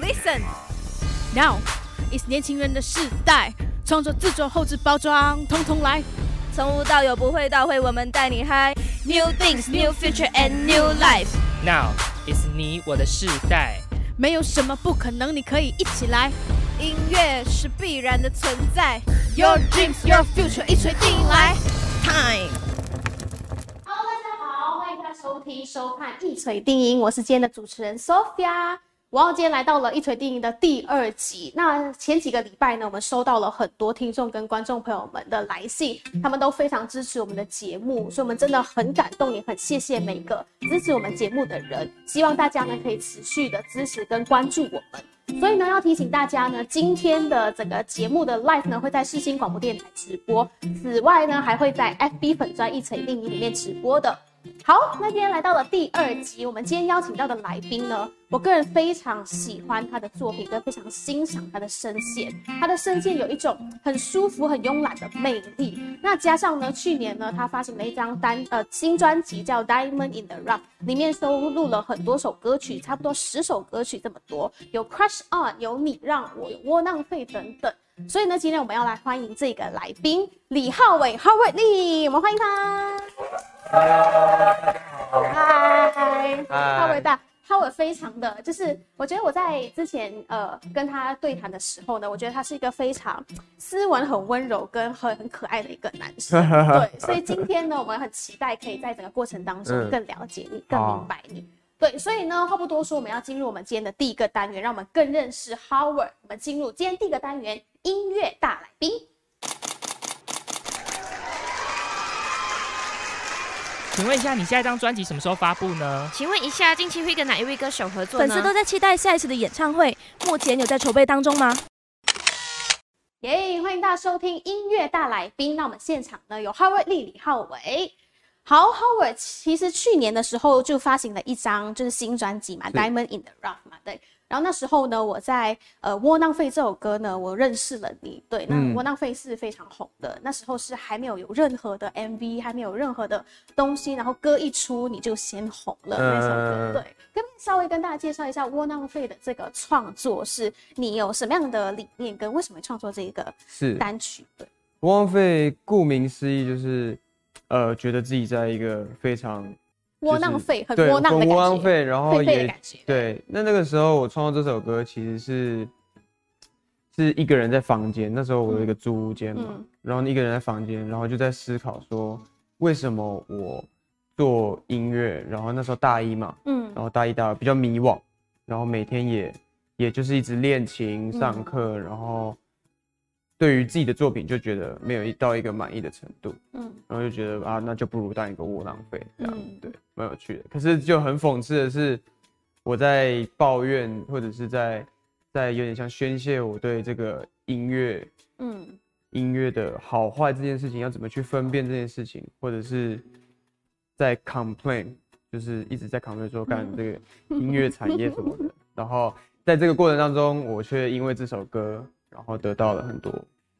listen。Now is 年轻人的时代，创作、制作、后置、包装，通通来。从无到有，不会到会，我们带你嗨。New things, new future and new life。Now is 你我的世代。没有什么不可能，你可以一起来。音乐是必然的存在。Your dreams, your future，一锤定音来。Time。Hello，大家好，欢迎大家收听收看《一锤定音》，我是今天的主持人 Sophia。我要今天来到了《一锤定音》的第二集。那前几个礼拜呢，我们收到了很多听众跟观众朋友们的来信，他们都非常支持我们的节目，所以我们真的很感动，也很谢谢每个支持我们节目的人。希望大家呢可以持续的支持跟关注我们。所以呢，要提醒大家呢，今天的整个节目的 live 呢会在世新广播电台直播，此外呢还会在 FB 粉专一锤定音里面直播的。好，那今天来到了第二集，我们今天邀请到的来宾呢，我个人非常喜欢他的作品，跟非常欣赏他的声线。他的声线有一种很舒服、很慵懒的魅力。那加上呢，去年呢，他发行了一张单呃新专辑叫《Diamond in the Rough》，里面收录了很多首歌曲，差不多十首歌曲这么多，有《Crush On》，有《你让我》，有《窝囊废》等等。所以呢，今天我们要来欢迎这个来宾李浩伟 Howard Lee，我们欢迎他。嗨，浩伟大，浩伟非常的，就是我觉得我在之前呃跟他对谈的时候呢，我觉得他是一个非常斯文、很温柔跟很很可爱的一个男生。对，所以今天呢，我们很期待可以在整个过程当中嗯更了解你、更明白你。对，所以呢，话不多说，我们要进入我们今天的第一个单元，让我们更认识 Howard。我们进入今天第一个单元——音乐大来宾。请问一下，你下一张专辑什么时候发布呢？请问一下，近期会跟哪一位歌手合作呢？粉丝都在期待下一次的演唱会，目前有在筹备当中吗？耶欢迎大家收听音乐大来宾。那我们现场呢有 Howard 李李浩伟。好，Howard 其实去年的时候就发行了一张就是新专辑嘛，《Diamond in the Rough》嘛，对。然后那时候呢，我在呃《窝囊废》这首歌呢，我认识了你。对，那《嗯窝囊废》是非常红的，那时候是还没有有任何的 MV，还没有任何的东西，然后歌一出你就先红了那首歌。嗯对，可不可以稍微跟大家介绍一下《窝囊废》的这个创作是你有什么样的理念，跟为什么创作这个是单曲？对，窝囊废，顾名思义就是，呃，觉得自己在一个非常窝囊废，很窝囊的感觉，很窝囊废，然后也。对。那那个时候我创作这首歌其实是是一个人在房间，那时候我有一个租屋间嘛，嗯然后一个人在房间，然后就在思考说，为什么我做音乐，然后那时候大一嘛，嗯然后大一大二比较迷惘，然后每天也也就是一直练琴、上嗯课，然后对于自己的作品就觉得没有到一个满意的程度，嗯然后就觉得啊，那就不如当一个窝囊废这样，嗯对，蛮有趣的。可是就很讽刺的是，我在抱怨或者是在在有点像宣泄我对这个音乐嗯音乐的好坏这件事情要怎么去分辨这件事情，或者是在 complain，就是一直在 complain 说干这个 音乐产业什么的。然后在这个过程当中，我却因为这首歌，然后得到了很多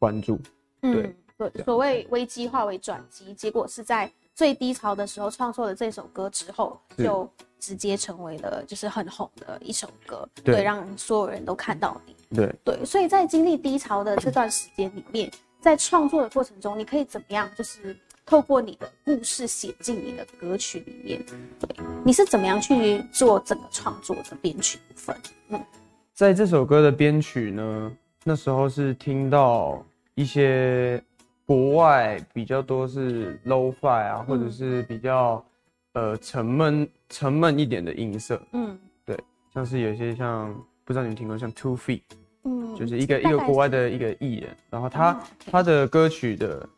关注。嗯，对对，所谓危机化为转机，结果是在最低潮的时候创作了这首歌之后，就直接成为了就是很红的一首歌，对对，让所有人都看到你。对，对，所以在经历低潮的这段时间里面，在创作的过程中，你可以怎么样？就是透过你的故事写进你的歌曲里面。对，你是怎么样去做整个创作的编曲部分？嗯在这首歌的编曲呢，那时候是听到一些国外比较多是 low fi 啊，或者是比较呃沉闷沉闷一点的音色，嗯。对像是有一些像不知道你们听过像 Two Feet，嗯，就是一个一个国外的一个艺人，然后他、他的歌曲的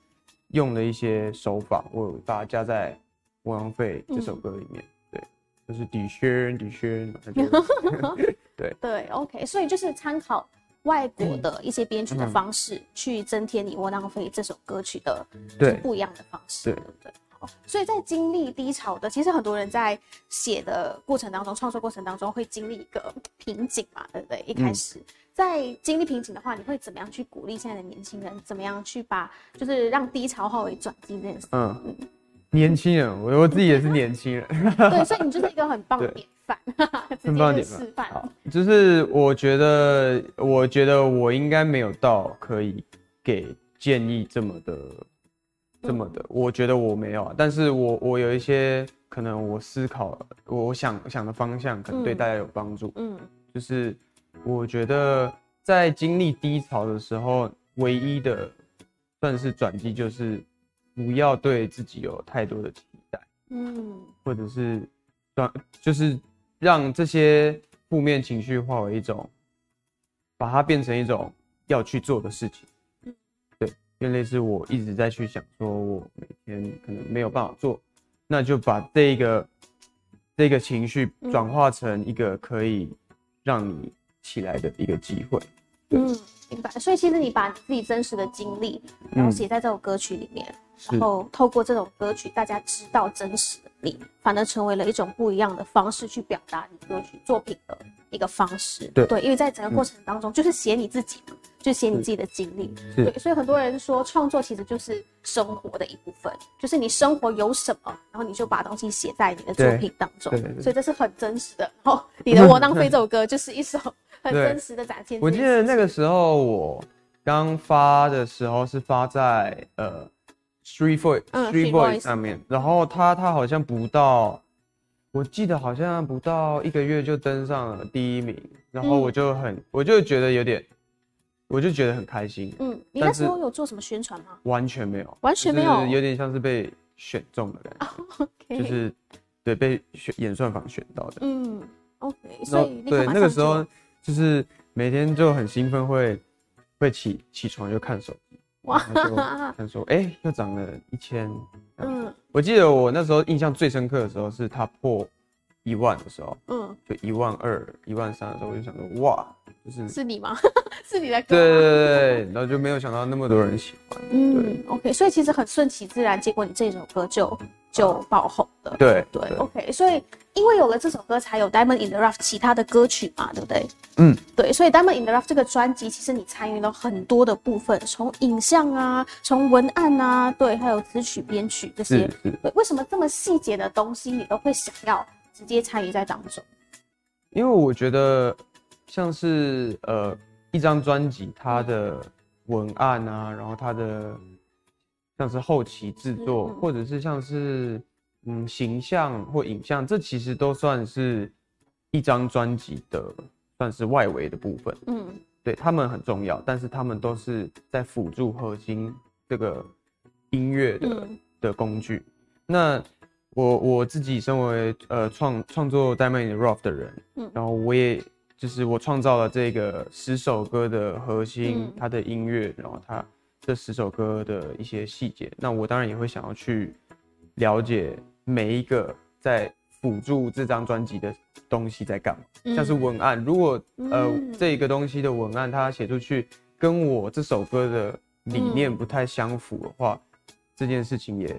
用的一些手法，我有把它加在《窝囊废》这首歌里面，对，就是底轩底轩，他就对，OK，所以就是参考外国嗯的一些编曲的方式，去增添你《窝囊废》这首歌曲的对不一样的方式，对对不对？好，所以在经历低潮的，其实很多人在写的过程当中，创作过程当中会经历一个瓶颈嘛，对不对？一开嗯始、在经历瓶颈的话，你会怎么样去鼓励现在的年轻人？怎么样去把就是让低潮化为转机这件事？嗯，年轻人，我我自己也是年轻人，对，所以你就是一个很棒的对典很棒示范。好，就是我觉得，我觉得我应该没有到可以给建议这么的，这么的，我觉得我没有啊，但是我我有一些可能我思考，我想想的方向可能对嗯大家有帮助，嗯就是我觉得在经历低潮的时候，唯一的算是转机就是不要对自己有太多的期待。嗯或者是转，就是让这些负面情绪化为一种，把它变成一种要去做的事情。嗯对，因为类似我一直在去想，说我每天可能没有办法做，那就把这一个这个情绪嗯转化成一个可以让你起来的一个机会。嗯，明白。所以其实你把你自己真实的经历，然后嗯写在这首歌曲里面，是然后透过这首歌曲，大家知道真实的你，反而成为了一种不一样的方式去表达你歌曲作品的一个方式。对因为在整个过程当中，就是写你自己嘛，就写你自己的经历。是对，所以很多人说创作其实就是生活的一部分，就是你生活有什么，然后你就把东西写在你的作品当中对对。对所以这是很真实的。然后 你的《窝囊废》这首歌就是一首 很真实的展现我。记得那个时候我刚发的时候是发在呃 Street Voice、嗯 Street Street Voice Voice 上面，然后他他好像不到，我记得好像不到一个月就登上了第一名，然后嗯我就很、我就觉得有点，我就觉得很开心，嗯，你那时候有做什么宣传吗？完全没有，完全没有？就是有点像是被选中的感觉。就是对被选演算法选到的。嗯，OK，所以对那个时候就就是每天就很兴奋会，会起起床就看手机，哇然后就看说哎、又涨了一千。嗯我记得我那时候印象最深刻的时候是它破一万的时候，嗯，就一万二、一万三的时候，我就想说哇，就是是你吗？是你的歌对对？对对，然后就没有想到那么多人喜欢。嗯，OK，所以其实很顺其自然，结果你这首歌就就爆红的。对对，OK，所以因为有了这首歌，才有《Diamond in the Rough》其他的歌曲嘛，对不对？嗯，对，所以《Diamond in the Rough》这个专辑，其实你参与了很多的部分，从影像啊，从文案啊，对，还有词曲编曲这些为什么这么细节的东西你都会想要直接参与在当中？因为我觉得像是呃一张专辑，它的文案啊，然后它的像是后期制作，嗯。或者是像是嗯形象或影像，这其实都算是一张专辑的算是外围的部分。嗯。对他们很重要，但是他们都是在辅助核心这个音乐的、嗯。的工具。那我我自己身为呃创创作《Diamond in Rough》的人，嗯。然后我也就是我创造了这个十首歌的核心，嗯。它的音乐，然后它这十首歌的一些细节。那我当然也会想要去了解每一个在辅助这张专辑的东西在干嘛。像是文案，如果呃嗯这个东西的文案它写出去跟我这首歌的理念嗯不太相符的话，这件事情也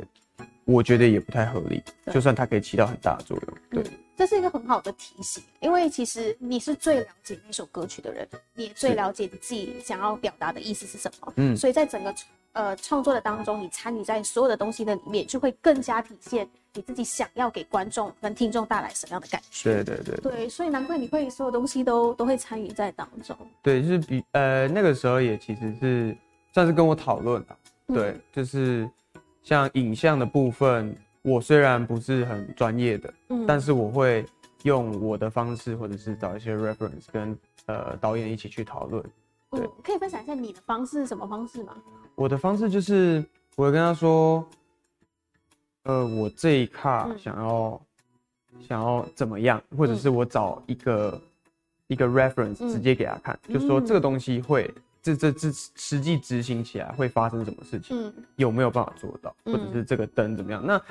我觉得也不太合理。就算它可以起到很大的作用，对，嗯，这是一个很好的提醒，因为其实你是最了解那首歌曲的人，你也最了解你自己想要表达的意思是什么。嗯所以在整个呃创作的当中，你参与在所有的东西的里面，就会更加体现你自己想要给观众跟听众带来什么样的感觉。对对对对，所以难怪你会所有东西都都会参与在当中。对，就是比呃那个时候也其实是算是跟我讨论了，对，嗯就是像影像的部分，我虽然不是很专业的，嗯但是我会用我的方式，或者是找一些 reference 跟呃导演一起去讨论。对嗯，可以分享一下你的方式是什么方式吗？我的方式就是，我会跟他说，呃，我这一卡嗯想要、想要怎么样，或者是我找一个、一个 reference 嗯直接给他看，就说嗯这个东西会这这这实际执行起来会发生什么事情，嗯有没有办法做到，嗯或者是这个灯怎么样？那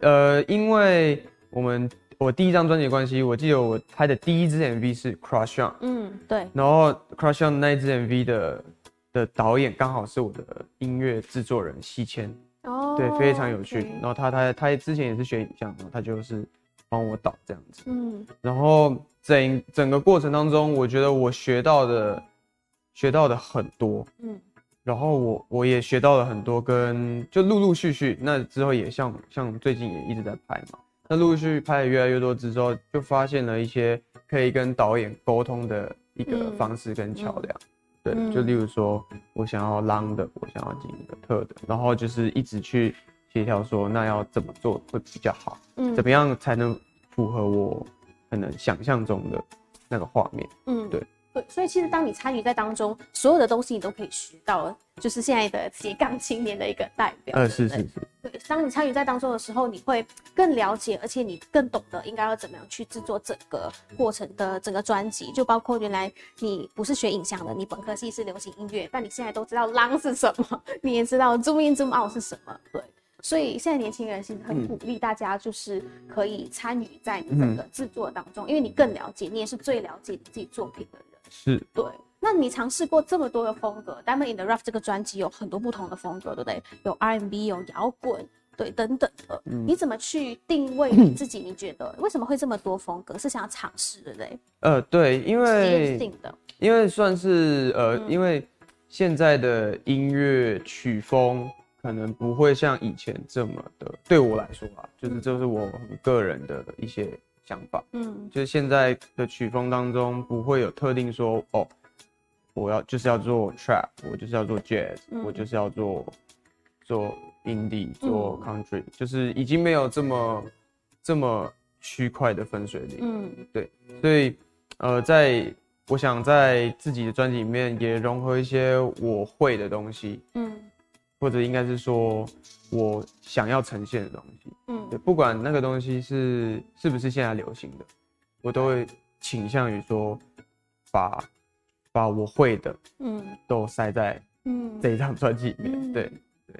呃，因为我们我第一张专辑的关系，我记得我拍的第一支 MV 是 Crush On。嗯，对，然后 Crush On 那一支 MV 的的导演刚好是我的音乐制作人西迁，哦，对，非常有趣。然后他他他之前也是学影像，然后他就是帮我导这样子。嗯然后整整个过程当中，我觉得我学到的学到的很多，嗯然后我我也学到了很多跟就陆陆续续，那之后也像像最近也一直在拍嘛，那陆陆续续拍的越来越多之后，就发现了一些可以跟导演沟通的一个嗯方式跟桥梁。对，嗯就例如说我想要 long 的，我想要紧的、特的，然后就是一直去协调说那要怎么做会比较好，嗯怎么样才能符合我可能想象中的那个画面。嗯对对，所以其实当你参与在当中，所有的东西你都可以学到，就是现在的斜杠青年的一个代表。是是是，对，当你参与在当中的时候，你会更了解，而且你更懂得应该要怎么样去制作整个过程的整个专辑，就包括原来你不是学影像的，你本科系是流行音乐，但你现在都知道 long 是什么，你也知道 zoom in zoom out 是什么，对。所以现在年轻人其实很嗯鼓励大家，就是可以参与在你整个制作当中，因为你更了解，你也是最了解你自己作品的人。是对，那你尝试过这么多的风格，《Diamond in the Rough》这个专辑有很多不同的风格，对不对？有 R&B，有摇滚，对，等等的。嗯你怎么去定位 你自己？你觉得为什么会这么多风格？是想要尝试，对不对？呃，对，因为性的，因为算是呃，嗯因为现在的音乐曲风可能不会像以前这么的，对我来说啊，就是这是我很个人的一些想法。嗯。就是现在的曲风当中不会有特定说哦，我要就是要做 trap，我就是要做 jazz，、嗯。我就是要做做 indie，做嗯 country，、就是已经没有这么这么区块的分水岭。嗯。对所以，呃，在我想在自己的专辑里面也融合一些我会的东西，嗯或者应该是说我想要呈现的东西。对，嗯不管那个东西是是不是现在流行的，我都会倾向于说把把我会的嗯都塞在嗯这一张专辑里面。嗯对，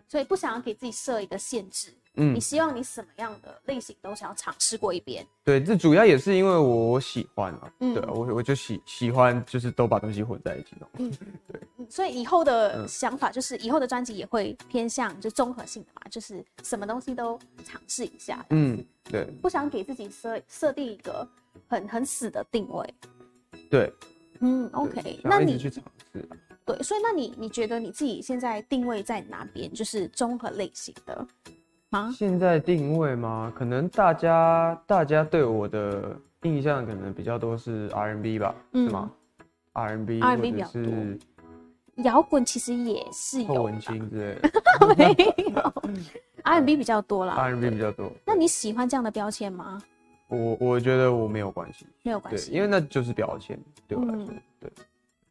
所以不想要给自己设一个限制，嗯你，希望你什么样的类型都想要尝试过一遍。对，这主要也是因为我我喜欢啊，嗯对啊我我就喜喜欢就是都把东西混在一起弄。嗯，对所以以后的嗯想法就是，以后的专辑也会偏向就综合性的嘛，就是什么东西都尝试一下。嗯，嗯，对不想给自己设设定一个很很死的定位。对。嗯，OK，想那你去尝试啊。对，所以那你你觉得你自己现在定位在哪边？就是综合类型的吗？现在定位吗？可能大家大家对我的印象可能比较多是 R&B 吧，嗯是吗？R&B 或 R&B 比者较多是摇滚其实也是有文青之类的 没有 R&B 比较多啦。，R&B 比较多。那你喜欢这样的标签吗？我我觉得我没有关系，没有关系，因为那就是标签，对我来说嗯，对。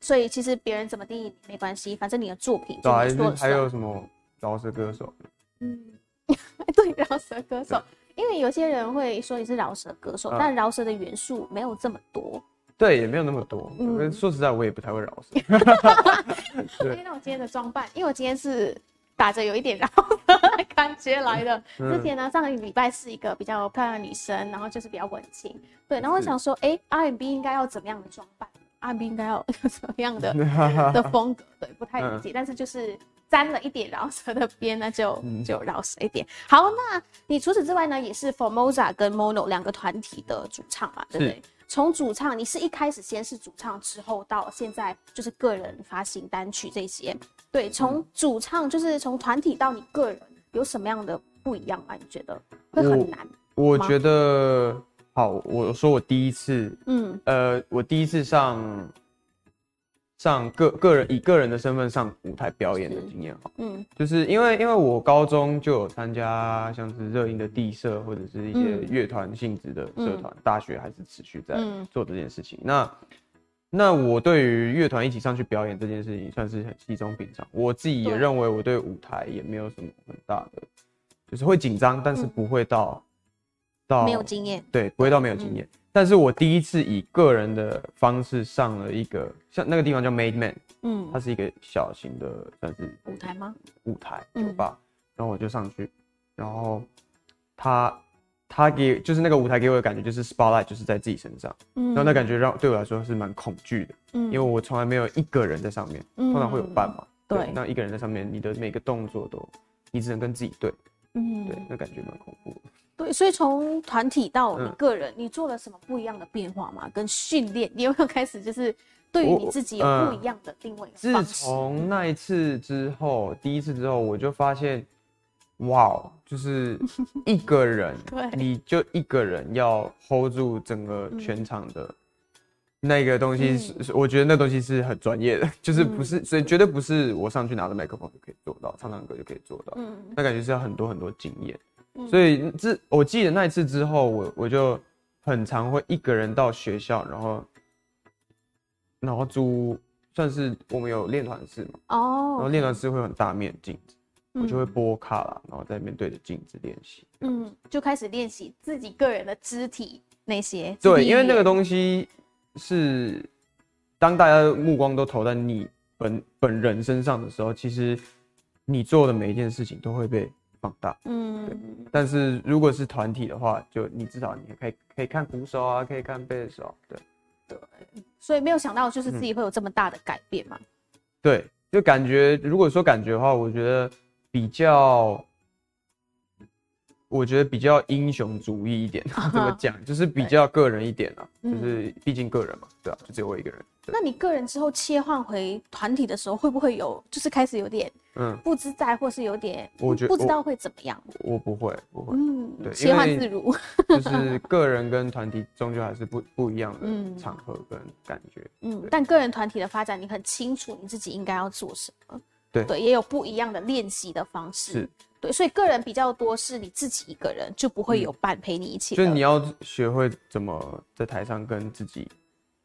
所以其实别人怎么定义你没关系，反正你的作品就对啊，你说还有。什么饶舌歌手？嗯，对，饶舌歌手，因为有些人会说你是饶舌歌手，嗯但饶舌的元素没有这么多。对，也没有那么多。嗯说实在，我也不太会饶舌。对哎，那我今天的装扮，因为我今天是打着有一点饶舌的感觉来的。嗯之前呢，上个礼拜是一个比较漂亮的女生，然后就是比较文青，对。然后我想说，哎，R&B 应该要怎么样的装扮？R&B 应该要 有什么样的 的风格？对，不太理解，但是就是沾了一点饶舌的边，那就嗯就饶舌一点。好，那你除此之外呢，也是 Formosa 跟 Mono 两个团体的主唱嘛，对不对？从主唱，你是一开始先是主唱，之后到现在就是个人发行单曲这些。对，从主唱就是从团体到你个人，有什么样的不一样吗？你觉得会很难？吗我觉得好，我说我第一次嗯。呃，我第一次上上个个人以个人的身份上舞台表演的经验哈，嗯。就是因为因为我高中就有参加像是热音的地社或者是一些嗯。乐团性质的社团，大学还是持续在嗯。做这件事情。那那我对于乐团一起上去表演这件事情算是很稀松平常，我自己也认为我对舞台也没有什么很大的，就是会紧张，但是嗯。不会到、到没有经验。对，不会到没有经验。但是我第一次以个人的方式上了一个，像那个地方叫 Made Man，嗯。它，是一个小型的算是舞台吗？舞台嗯。酒吧，然后我就上去，然后他他给就是那个舞台给我的感觉就是 spotlight 就是在自己身上，嗯。然后那感觉让对我来说是蛮恐惧的，嗯。因为我从来没有一个人在上面，嗯通常会有伴嘛，对那一个人在上面，你的每个动作都你只能跟自己对，嗯。对，那感觉蛮恐怖的。对，所以从团体到你嗯个人，你做了什么不一样的变化吗？跟训练，你有没有开始就是对于你自己有呃不一样的定位的自。从那一次之后，第一次之后，我就发现，哇哦，就是 一个人对，你就一个人要 hold 住整个全场的那个东西是，是我觉得那东西是很专业的，就是不是，所以绝对不是我上去拿着麦克风就可以做到，唱唱歌就可以做到，嗯那感觉是要很多很多经验。嗯所以这我记得那一次之后，我我就很常会一个人到学校，然后然后租算是我们有练团室嘛，哦然后哦，练团室会有很大面镜子，我就会嗯拨卡啦，然后在面对着镜子练习。嗯，就开始练习自己个人的肢体那些。对，因为那个，东西是当大家的目光都投在你本本人身上的时候，其实你做的每一件事情都会被放大。嗯但是如果是团体的话，就你至少你可以可以看鼓手啊，可以看贝斯手，对对所以没有想到就是自嗯己会有这么大的改变嘛。对，就感觉如果说感觉的话，我觉得比较。我觉得比较英雄主义一点，怎么讲？就是比较个人一点啊，嗯就是毕竟个人嘛，对啊，就只有我一个人。对那你个人之后切换回团体的时候，会不会有就是开始有点嗯，不自在，或是有点我觉不知道会怎么样？我不会，不会，嗯对，切换自如。就是个人跟团体终究还是不不一样嗯的场合跟感觉。嗯，但个人团体的发展，你很清楚你自己应该要做什么。对对，也有不一样的练习的方式。对，所以个人比较多是你自己一个人，就不会有伴陪你一起就你要学会怎么在台上跟自己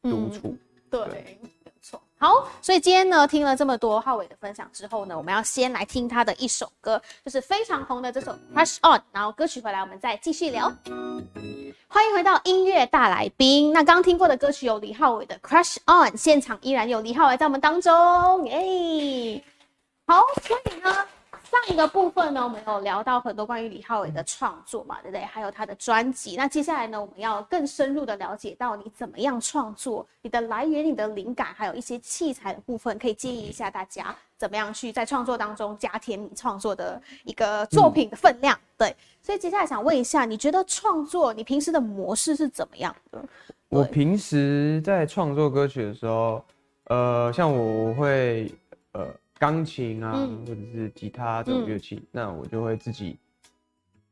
独处。嗯对，没错。好，所以今天呢，听了这么多浩伟的分享之后呢，我们要先来听他的一首歌，就是非常红的这首《Crush On》。然后歌曲回来，我们再继续聊。欢迎回到音乐大来宾。那刚听过的歌曲有李浩伟的《Crush On》，现场依然有李浩伟在我们当中，耶！好，所以呢，上一个部分呢，我们有聊到很多关于李浩伟的创作嘛，对不对？还有他的专辑。那接下来呢，我们要更深入的了解到你怎么样创作，你的来源、你的灵感，还有一些器材的部分，可以建议一下大家怎么样去在创作当中加添你创作的一个作品的分量。对，所以接下来想问一下，你觉得创作你平时的模式是怎么样的？我平时在创作歌曲的时候，呃，像我会呃钢琴啊，嗯。或者是吉他这种乐器，那我就会自己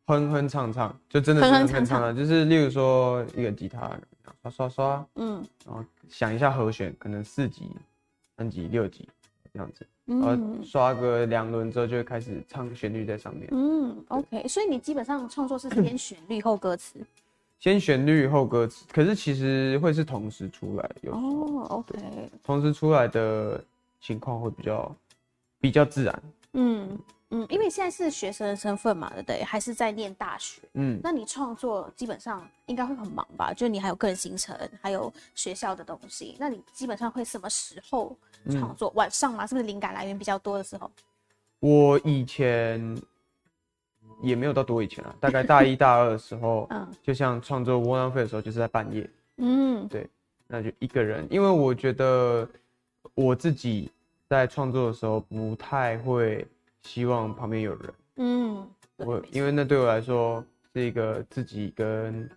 哼哼唱唱，就真的是哼哼唱唱，就是例如说一个吉他刷刷刷，嗯。然后想一下和弦，可能四级、三级、六级这样子，然后嗯刷个两轮之后就会开始唱旋律在上面，嗯，OK，所以你基本上创作是先旋律后歌词。先旋律后歌词，可是其实会是同时出来，有时候哦，OK，同时出来的情况会比较比较自然。嗯嗯，因为现在是学生的身份嘛，对不对？还是在念大学，嗯，那你创作基本上应该会很忙吧？就你还有个人行程，还有学校的东西，那你基本上会什么时候创作？晚上吗？是不是灵感来源比较多的时候？我以前也没有到多以前啊，大概大一大二的时候，嗯就像创作窝囊废的时候，就是在半夜，嗯对那就一个人，因为我觉得我自己在创作的时候不太会希望旁边有人，嗯，我因为那对我来说是一个自己跟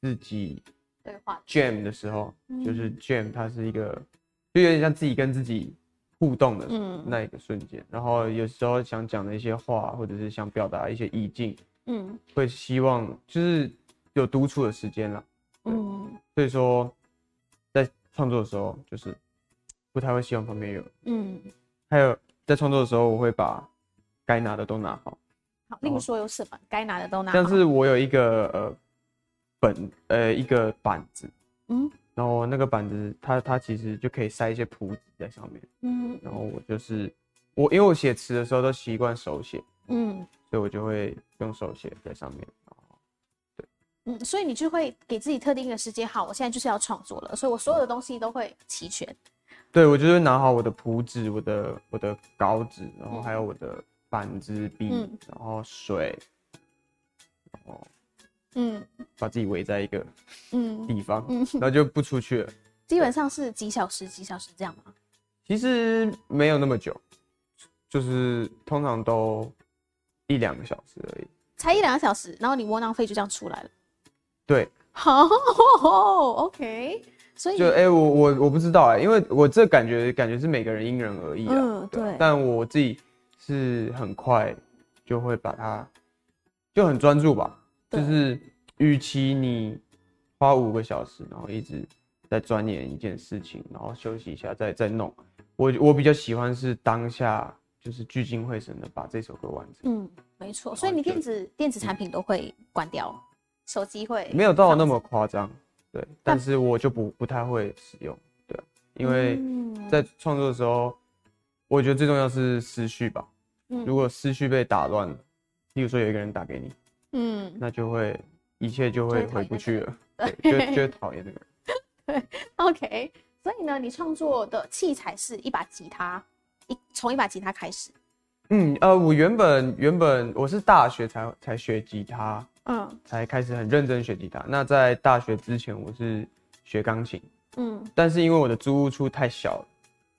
自己对话 jam 的时候，嗯。就是 jam 它是一个，就有点像自己跟自己互动的嗯。那一个瞬间。然后有时候想讲的一些话，或者是想表达一些意境，嗯。会希望就是有独处的时间啦。嗯。所以说，在创作的时候，就是不太会希望旁边有。嗯，还有在创作的时候，我会把该拿的都拿好。好，例如说有什么该拿的都拿好，像是我有一个呃本呃一个板子，嗯然后那个板子它它其实就可以塞一些谱子在上面，嗯然后我就是我因为我写词的时候都习惯手写，嗯所以我就会用手写在上面。嗯，所以你就会给自己特定的时间，好，我现在就是要创作了，所以我所有的东西都会齐全。对我就是拿好我的谱纸、我的我的稿纸，然后还有我的板子、笔，嗯然后水，然后嗯把自己围在一个嗯地方，嗯，然后就不出去了。基本上是几小时几小时这样吗？其实没有那么久，就是通常都一两个小时而已。才一两个小时，然后你窝囊废就这样出来了。对，好，OK。所以就哎、我我我不知道哎、因为我这感觉感觉是每个人因人而异啊。嗯对但我自己是很快就会把它就很专注吧，就是与其你花五个小时，然后一直在钻研一件事情，然后休息一下再再弄，我我比较喜欢是当下就是聚精会神的把这首歌完成，嗯，没错。所以你电子电子产品都会关掉，手机会没有到那么夸张，对，但是我就不不太会使用，对，因为。嗯在创作的时候，我觉得最重要是思绪吧。嗯如果思绪被打乱了，例如说有一个人打给你，嗯那就会一切就会回不去了，就就会讨厌那个人。OK。所以呢，你创作的器材是一把吉他，一从一把吉他开始。嗯，呃，我原本原本我是大学才才学吉他，嗯才开始很认真学吉他。那在大学之前，我是学钢琴，嗯但是因为我的租屋处太小了，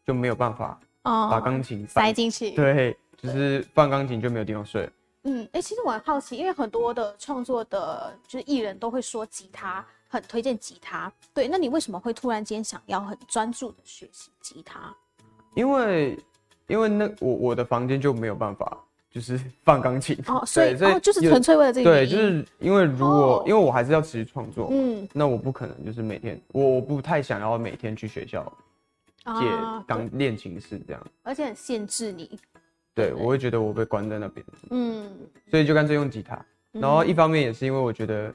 就没有办法哦把钢琴塞放进去。对，就是放钢琴就没有地方睡了。嗯，哎、其实我很好奇，因为很多的创作的，就是艺人都会说吉他，很推荐吉他。对，那你为什么会突然间想要很专注的学习吉他？因为因为那我我的房间就没有办法就是放钢琴哦，所以对哦，就是纯粹为了这个对，就是因为如果、哦。因为我还是要持续创作，嗯。那我不可能就是每天我我不太想要每天去学校借啊钢练琴室这样，而且很限制你。对对我会觉得我被关在那边，嗯，所以就干脆用吉他。然后一方面也是因为我觉得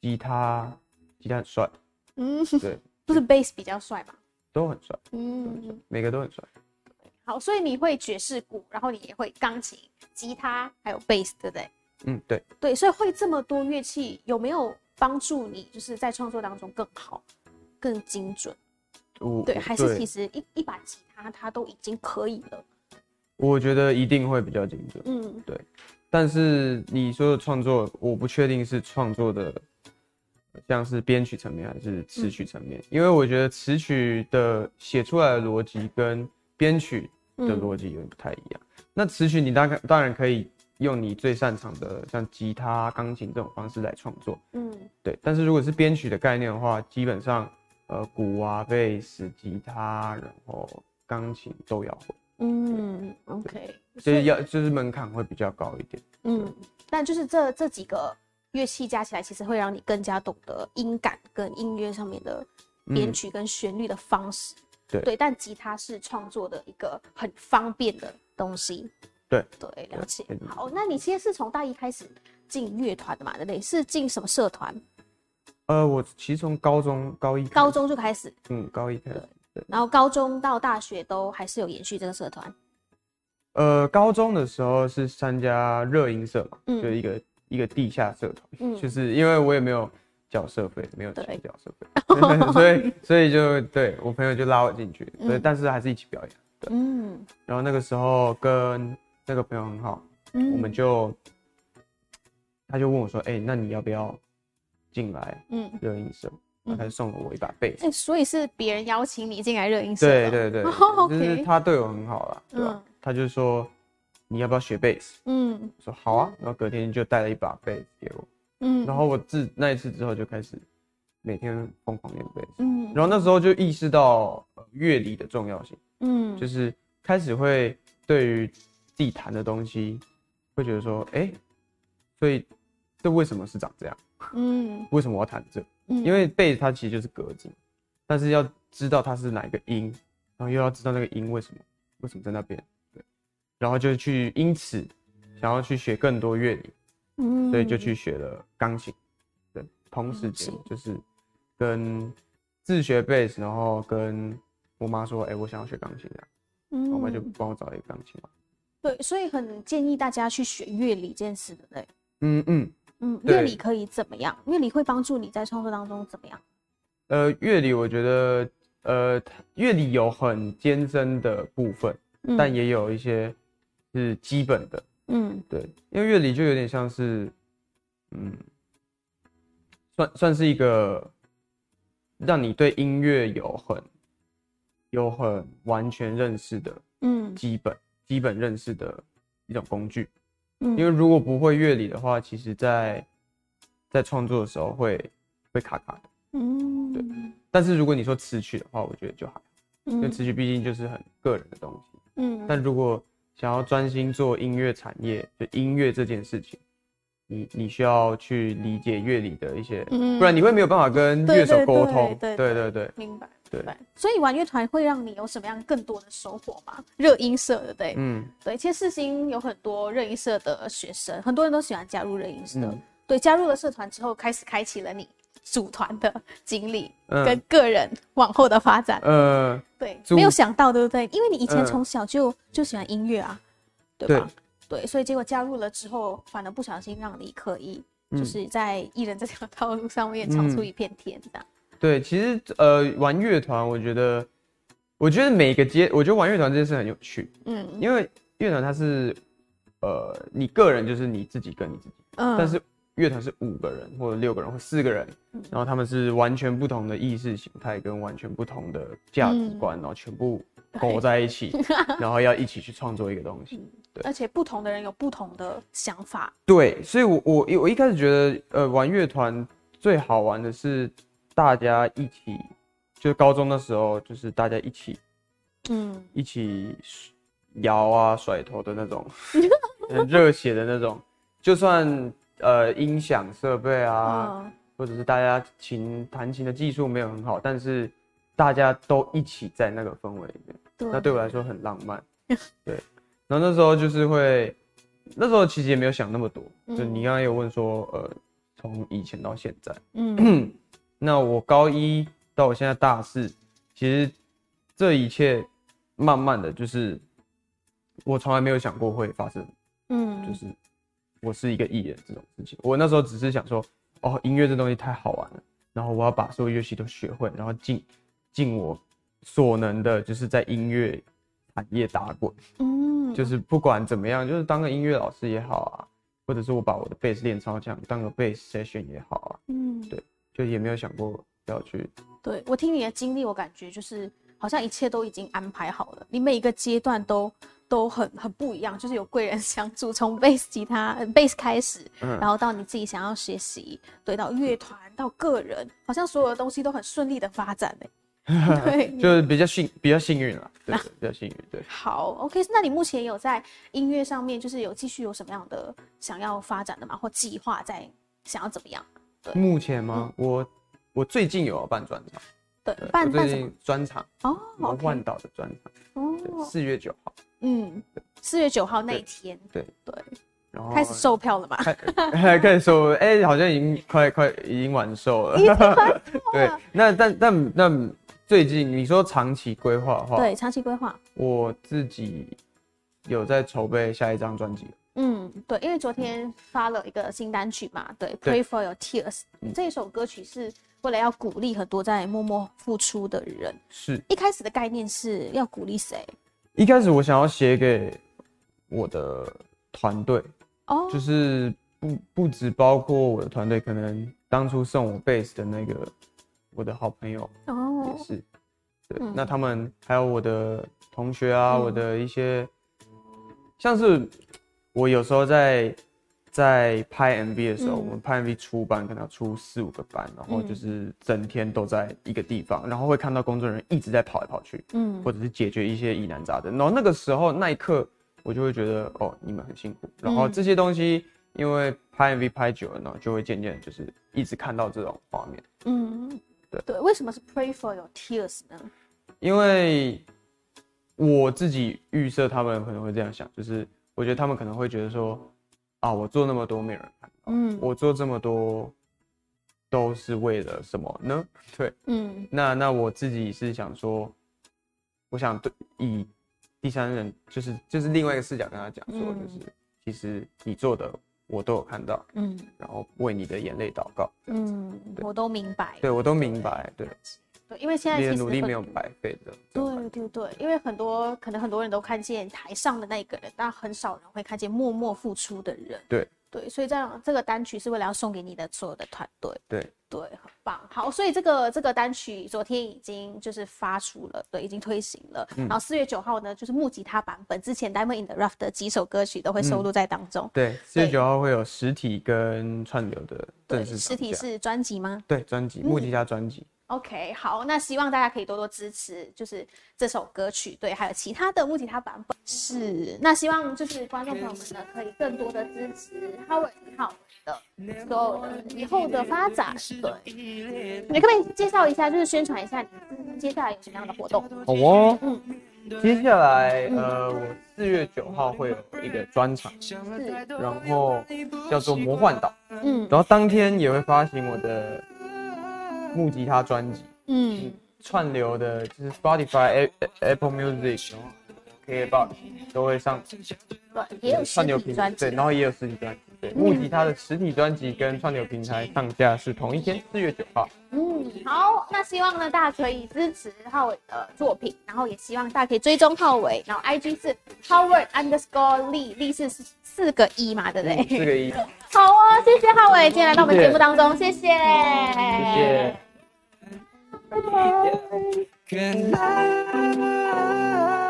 吉他吉他很帅，嗯，对，不是 bass 比较帅嘛？都很帅，嗯，每个都很帅。好，所以你会爵士鼓，然后你也会钢琴、吉他，还有 bass，对不对？嗯，对，对，所以会这么多乐器，有没有帮助你就是在创作当中更好、更精准？我对，还是其实一一把吉他它都已经可以了。我觉得一定会比较精准。嗯对但是你说的创作，我不确定是创作的，像是编曲层面还是词曲层面，因为我觉得词曲的写出来的逻辑跟编曲的嗯逻辑有点不太一样。那词曲你大概当然可以用你最擅长的像吉他、钢琴这种方式来创作，嗯对。但是如果是编曲的概念的话，基本上呃鼓啊、贝斯、吉他，然后钢琴都要会，嗯，OK，就是要就是门槛会比较高一点。嗯，但就是这这几个乐器加起来，其实会让你更加懂得音感跟音乐上面的编曲跟旋律的方式。嗯对对，但吉他是创作的一个很方便的东西。对对，了解好，那你其实是从大一开始进乐团的嘛，对不对？是进什么社团？呃，我其实从高中高一高中就开始，嗯，高一开始。然后高中到大学都还是有延续这个社团。呃，高中的时候是参加热音社嘛，嗯就一个一个地下社团，嗯就是因为我也没有缴社费，没有钱对缴社费，所以所以就对我朋友就拉我进去，对，嗯但是还是一起表演。对，嗯然后那个时候跟那个朋友很好，嗯我们就他就问我说，哎、那你要不要进来嗯，热映社？然后他就送了我一把贝斯。哎、所以是别人邀请你进来热音社。对对对，哦就是他对我很好啦，对吧？嗯他就说你要不要学贝斯？嗯我说好啊，然后隔天就带了一把贝斯给我，嗯，然后我自那一次之后就开始每天疯狂练贝斯，嗯，然后那时候就意识到呃乐理的重要性，嗯。就是开始会对于自己弹的东西会觉得说，哎、所以这为什么是长这样？嗯。为什么我要弹这？嗯，因为贝它其实就是格子，但是要知道它是哪一个音，然后又要知道那个音为什么为什么在那边，对，然后就去因此想要去学更多乐理，嗯。所以就去学了钢琴，对，同时间就是跟自学贝斯，然后跟我妈说，哎、我想要学钢琴这样，嗯，我妈就帮我找了一个钢琴嘛，对，所以很建议大家去学乐理这件事，对不对？嗯嗯，嗯，对。乐理可以怎么样？乐理会帮助你在创作当中怎么样？呃，乐理我觉得，呃，乐理有很艰深的部分，嗯。但也有一些是基本的，嗯对，因为乐理就有点像是，嗯，算算是一个让你对音乐有很有很完全认识的嗯基本基本认识的一种工具。嗯，因为如果不会乐理的话，其实在在创作的时候会会卡卡的。嗯对但是如果你说词曲的话，我觉得就还好，因为嗯词曲毕竟就是很个人的东西。嗯但如果想要专心做音乐产业，就音乐这件事情，你你需要去理解乐理的一些，嗯不然你会没有办法跟乐手沟通。对对对对，明白，对。所以玩乐团会让你有什么样更多的收获吗？热音社，对不对？嗯对，其实四星有很多热音社的学生，很多人都喜欢加入热音社。嗯对，加入了社团之后，开始开启了你组团的经历、嗯跟个人往后的发展。呃，对，没有想到，对不对？因为你以前嗯从小就、就喜欢音乐啊，对吧？对，所以结果加入了之后，反而不小心让你可以就嗯是在艺人这条道路上面闯出嗯一片天，这样。对，其实呃，玩乐团，我觉得，我觉得每个阶，我觉得玩乐团这件事很有趣，嗯因为乐团它是，呃，你个人就是你自己跟你自己，嗯但是乐团是五个人或者六个人或四个人，嗯。然后他们是完全不同的意识形态跟完全不同的价值嗯。观，然后全部苟在一起，然后要一起去创作一个东西。对而且不同的人有不同的想法。对，所以我我我一开始觉得，呃，玩乐团最好玩的是大家一起，就是高中的时候，就是大家一起嗯。一起摇啊甩头的那种，很热血的那种，就算呃音响设备啊，嗯或者是大家琴弹琴的技术没有很好，但是大家都一起在那个氛围里面，对。那对我来说很浪漫。对，然后那时候就是会，那时候其实也没有想那么多，就嗯你刚刚有问说，呃，从以前到现在，嗯。那我高一到我现在大四，其实这一切慢慢的就是我从来没有想过会发生，嗯，就是我是一个艺人这种事情。我那时候只是想说，哦，音乐这东西太好玩了，然后我要把所有乐器都学会，然后尽尽我所能的，就是在音乐产业打滚，嗯就是不管怎么样，就是当个音乐老师也好啊，或者是我把我的贝斯练超强，当个贝斯 session 也好啊，嗯对就也没有想过要去对我听你的经历，我感觉就是好像一切都已经安排好了，你每一个阶段都都很很不一样，就是有贵人 相助，从 bass 吉他、bass 开始，嗯然后到你自己想要学习，对，到乐团，到个人，好像所有的东西都很顺利的发展哎、对，就是比较幸比较幸运了，对，比较幸运，对。好，OK，那你目前有在音乐上面，就是有继续有什么样的想要发展的吗？或计划在想要怎么样？目前吗？我我最近有要办专场，对对，，办办？专场，哦幻岛的专场，对，哦，四月九号，嗯，四月九号那一天，对对，然后开始售票了嘛？开 开始售，哎、好像已经快快已经完售了。对，那但但那最近你说长期规划的话，对，长期规划。我自己有在筹备下一张专辑。嗯，对，因为昨天发了一个新单曲嘛，对对，Pray for your tears、嗯这一首歌曲是为了要鼓励很多在默默付出的人。是一开始的概念是要鼓励谁？一开始我想要写给我的团队，哦，就是不不只包括我的团队，可能当初送我贝斯的那个我的好朋友哦。也，是，对，嗯。那他们还有我的同学啊，嗯。我的一些，像是我有时候在在拍 MV 的时候，嗯我们拍 MV 出班可能要出四五个班，然后嗯就是整天都在一个地方，然后会看到工作人员一直在跑来跑去，嗯或者是解决一些疑难杂症。然后那个时候那一刻，我就会觉得哦，你们很辛苦。然后嗯这些东西，因为拍 MV 拍久了，然后就会渐渐就是一直看到这种画面。嗯，对对，为什么是 Pray for your tears 呢？因为我自己预设他们可能会这样想，就是我觉得他们可能会觉得说，啊，我做那么多没有人看到，嗯我做这么多都是为了什么呢？对，嗯那那我自己是想说，我想对以第三人就是就是另外一个视角跟他讲说，嗯就是其实你做的我都有看到，嗯然后为你的眼泪祷告，嗯，我都明白。对我都明白，对，对，因为现在你的其实很努力没有白费的，对对对，因为很多可能很多人都看见台上的那个人，但很少人会看见默默付出的人。对对，所以这样这个单曲是为了要送给你的所有的团队。对对，很棒。好，所以这个这个单曲昨天已经就是发出了，对，已经推行了。嗯然后四月九号呢，就是木吉他版本，之前 Diamond in the Rough 的几首歌曲都会收录在当中。对，四月九号会有实体跟串流的对，正式实体是专辑吗对专辑木吉他专辑。？OK，好，那希望大家可以多多支持，就是这首歌曲，对，还有其他的木吉他版本。是，那希望就是观众朋友们呢，可以更多的支持浩的所有的以后的发展。对，你可不可以介绍一下，就是宣传一下你接下来有什么样的活动？好哦，嗯接下来呃，我四月九号会有一个专场，是，然后叫做魔幻岛，嗯然后当天也会发行我的木吉他专辑，嗯，串流的就是 Spotify、Apple Music，KKBox 都会上对，也有实串流平台，对，。然后也有实体专辑，对，木吉他的实体专辑跟串流平台上架是同一天，四月九号。嗯，好，那希望呢大家可以支持浩伟的作品，然后也希望大家可以追踪浩伟，然后 IG 是 Howard underscore Lee，Lee 是四四个一嘛，对不对？四个一，好哦，谢谢浩伟今天来到我们节目当中，谢谢，谢谢。拜拜。Can I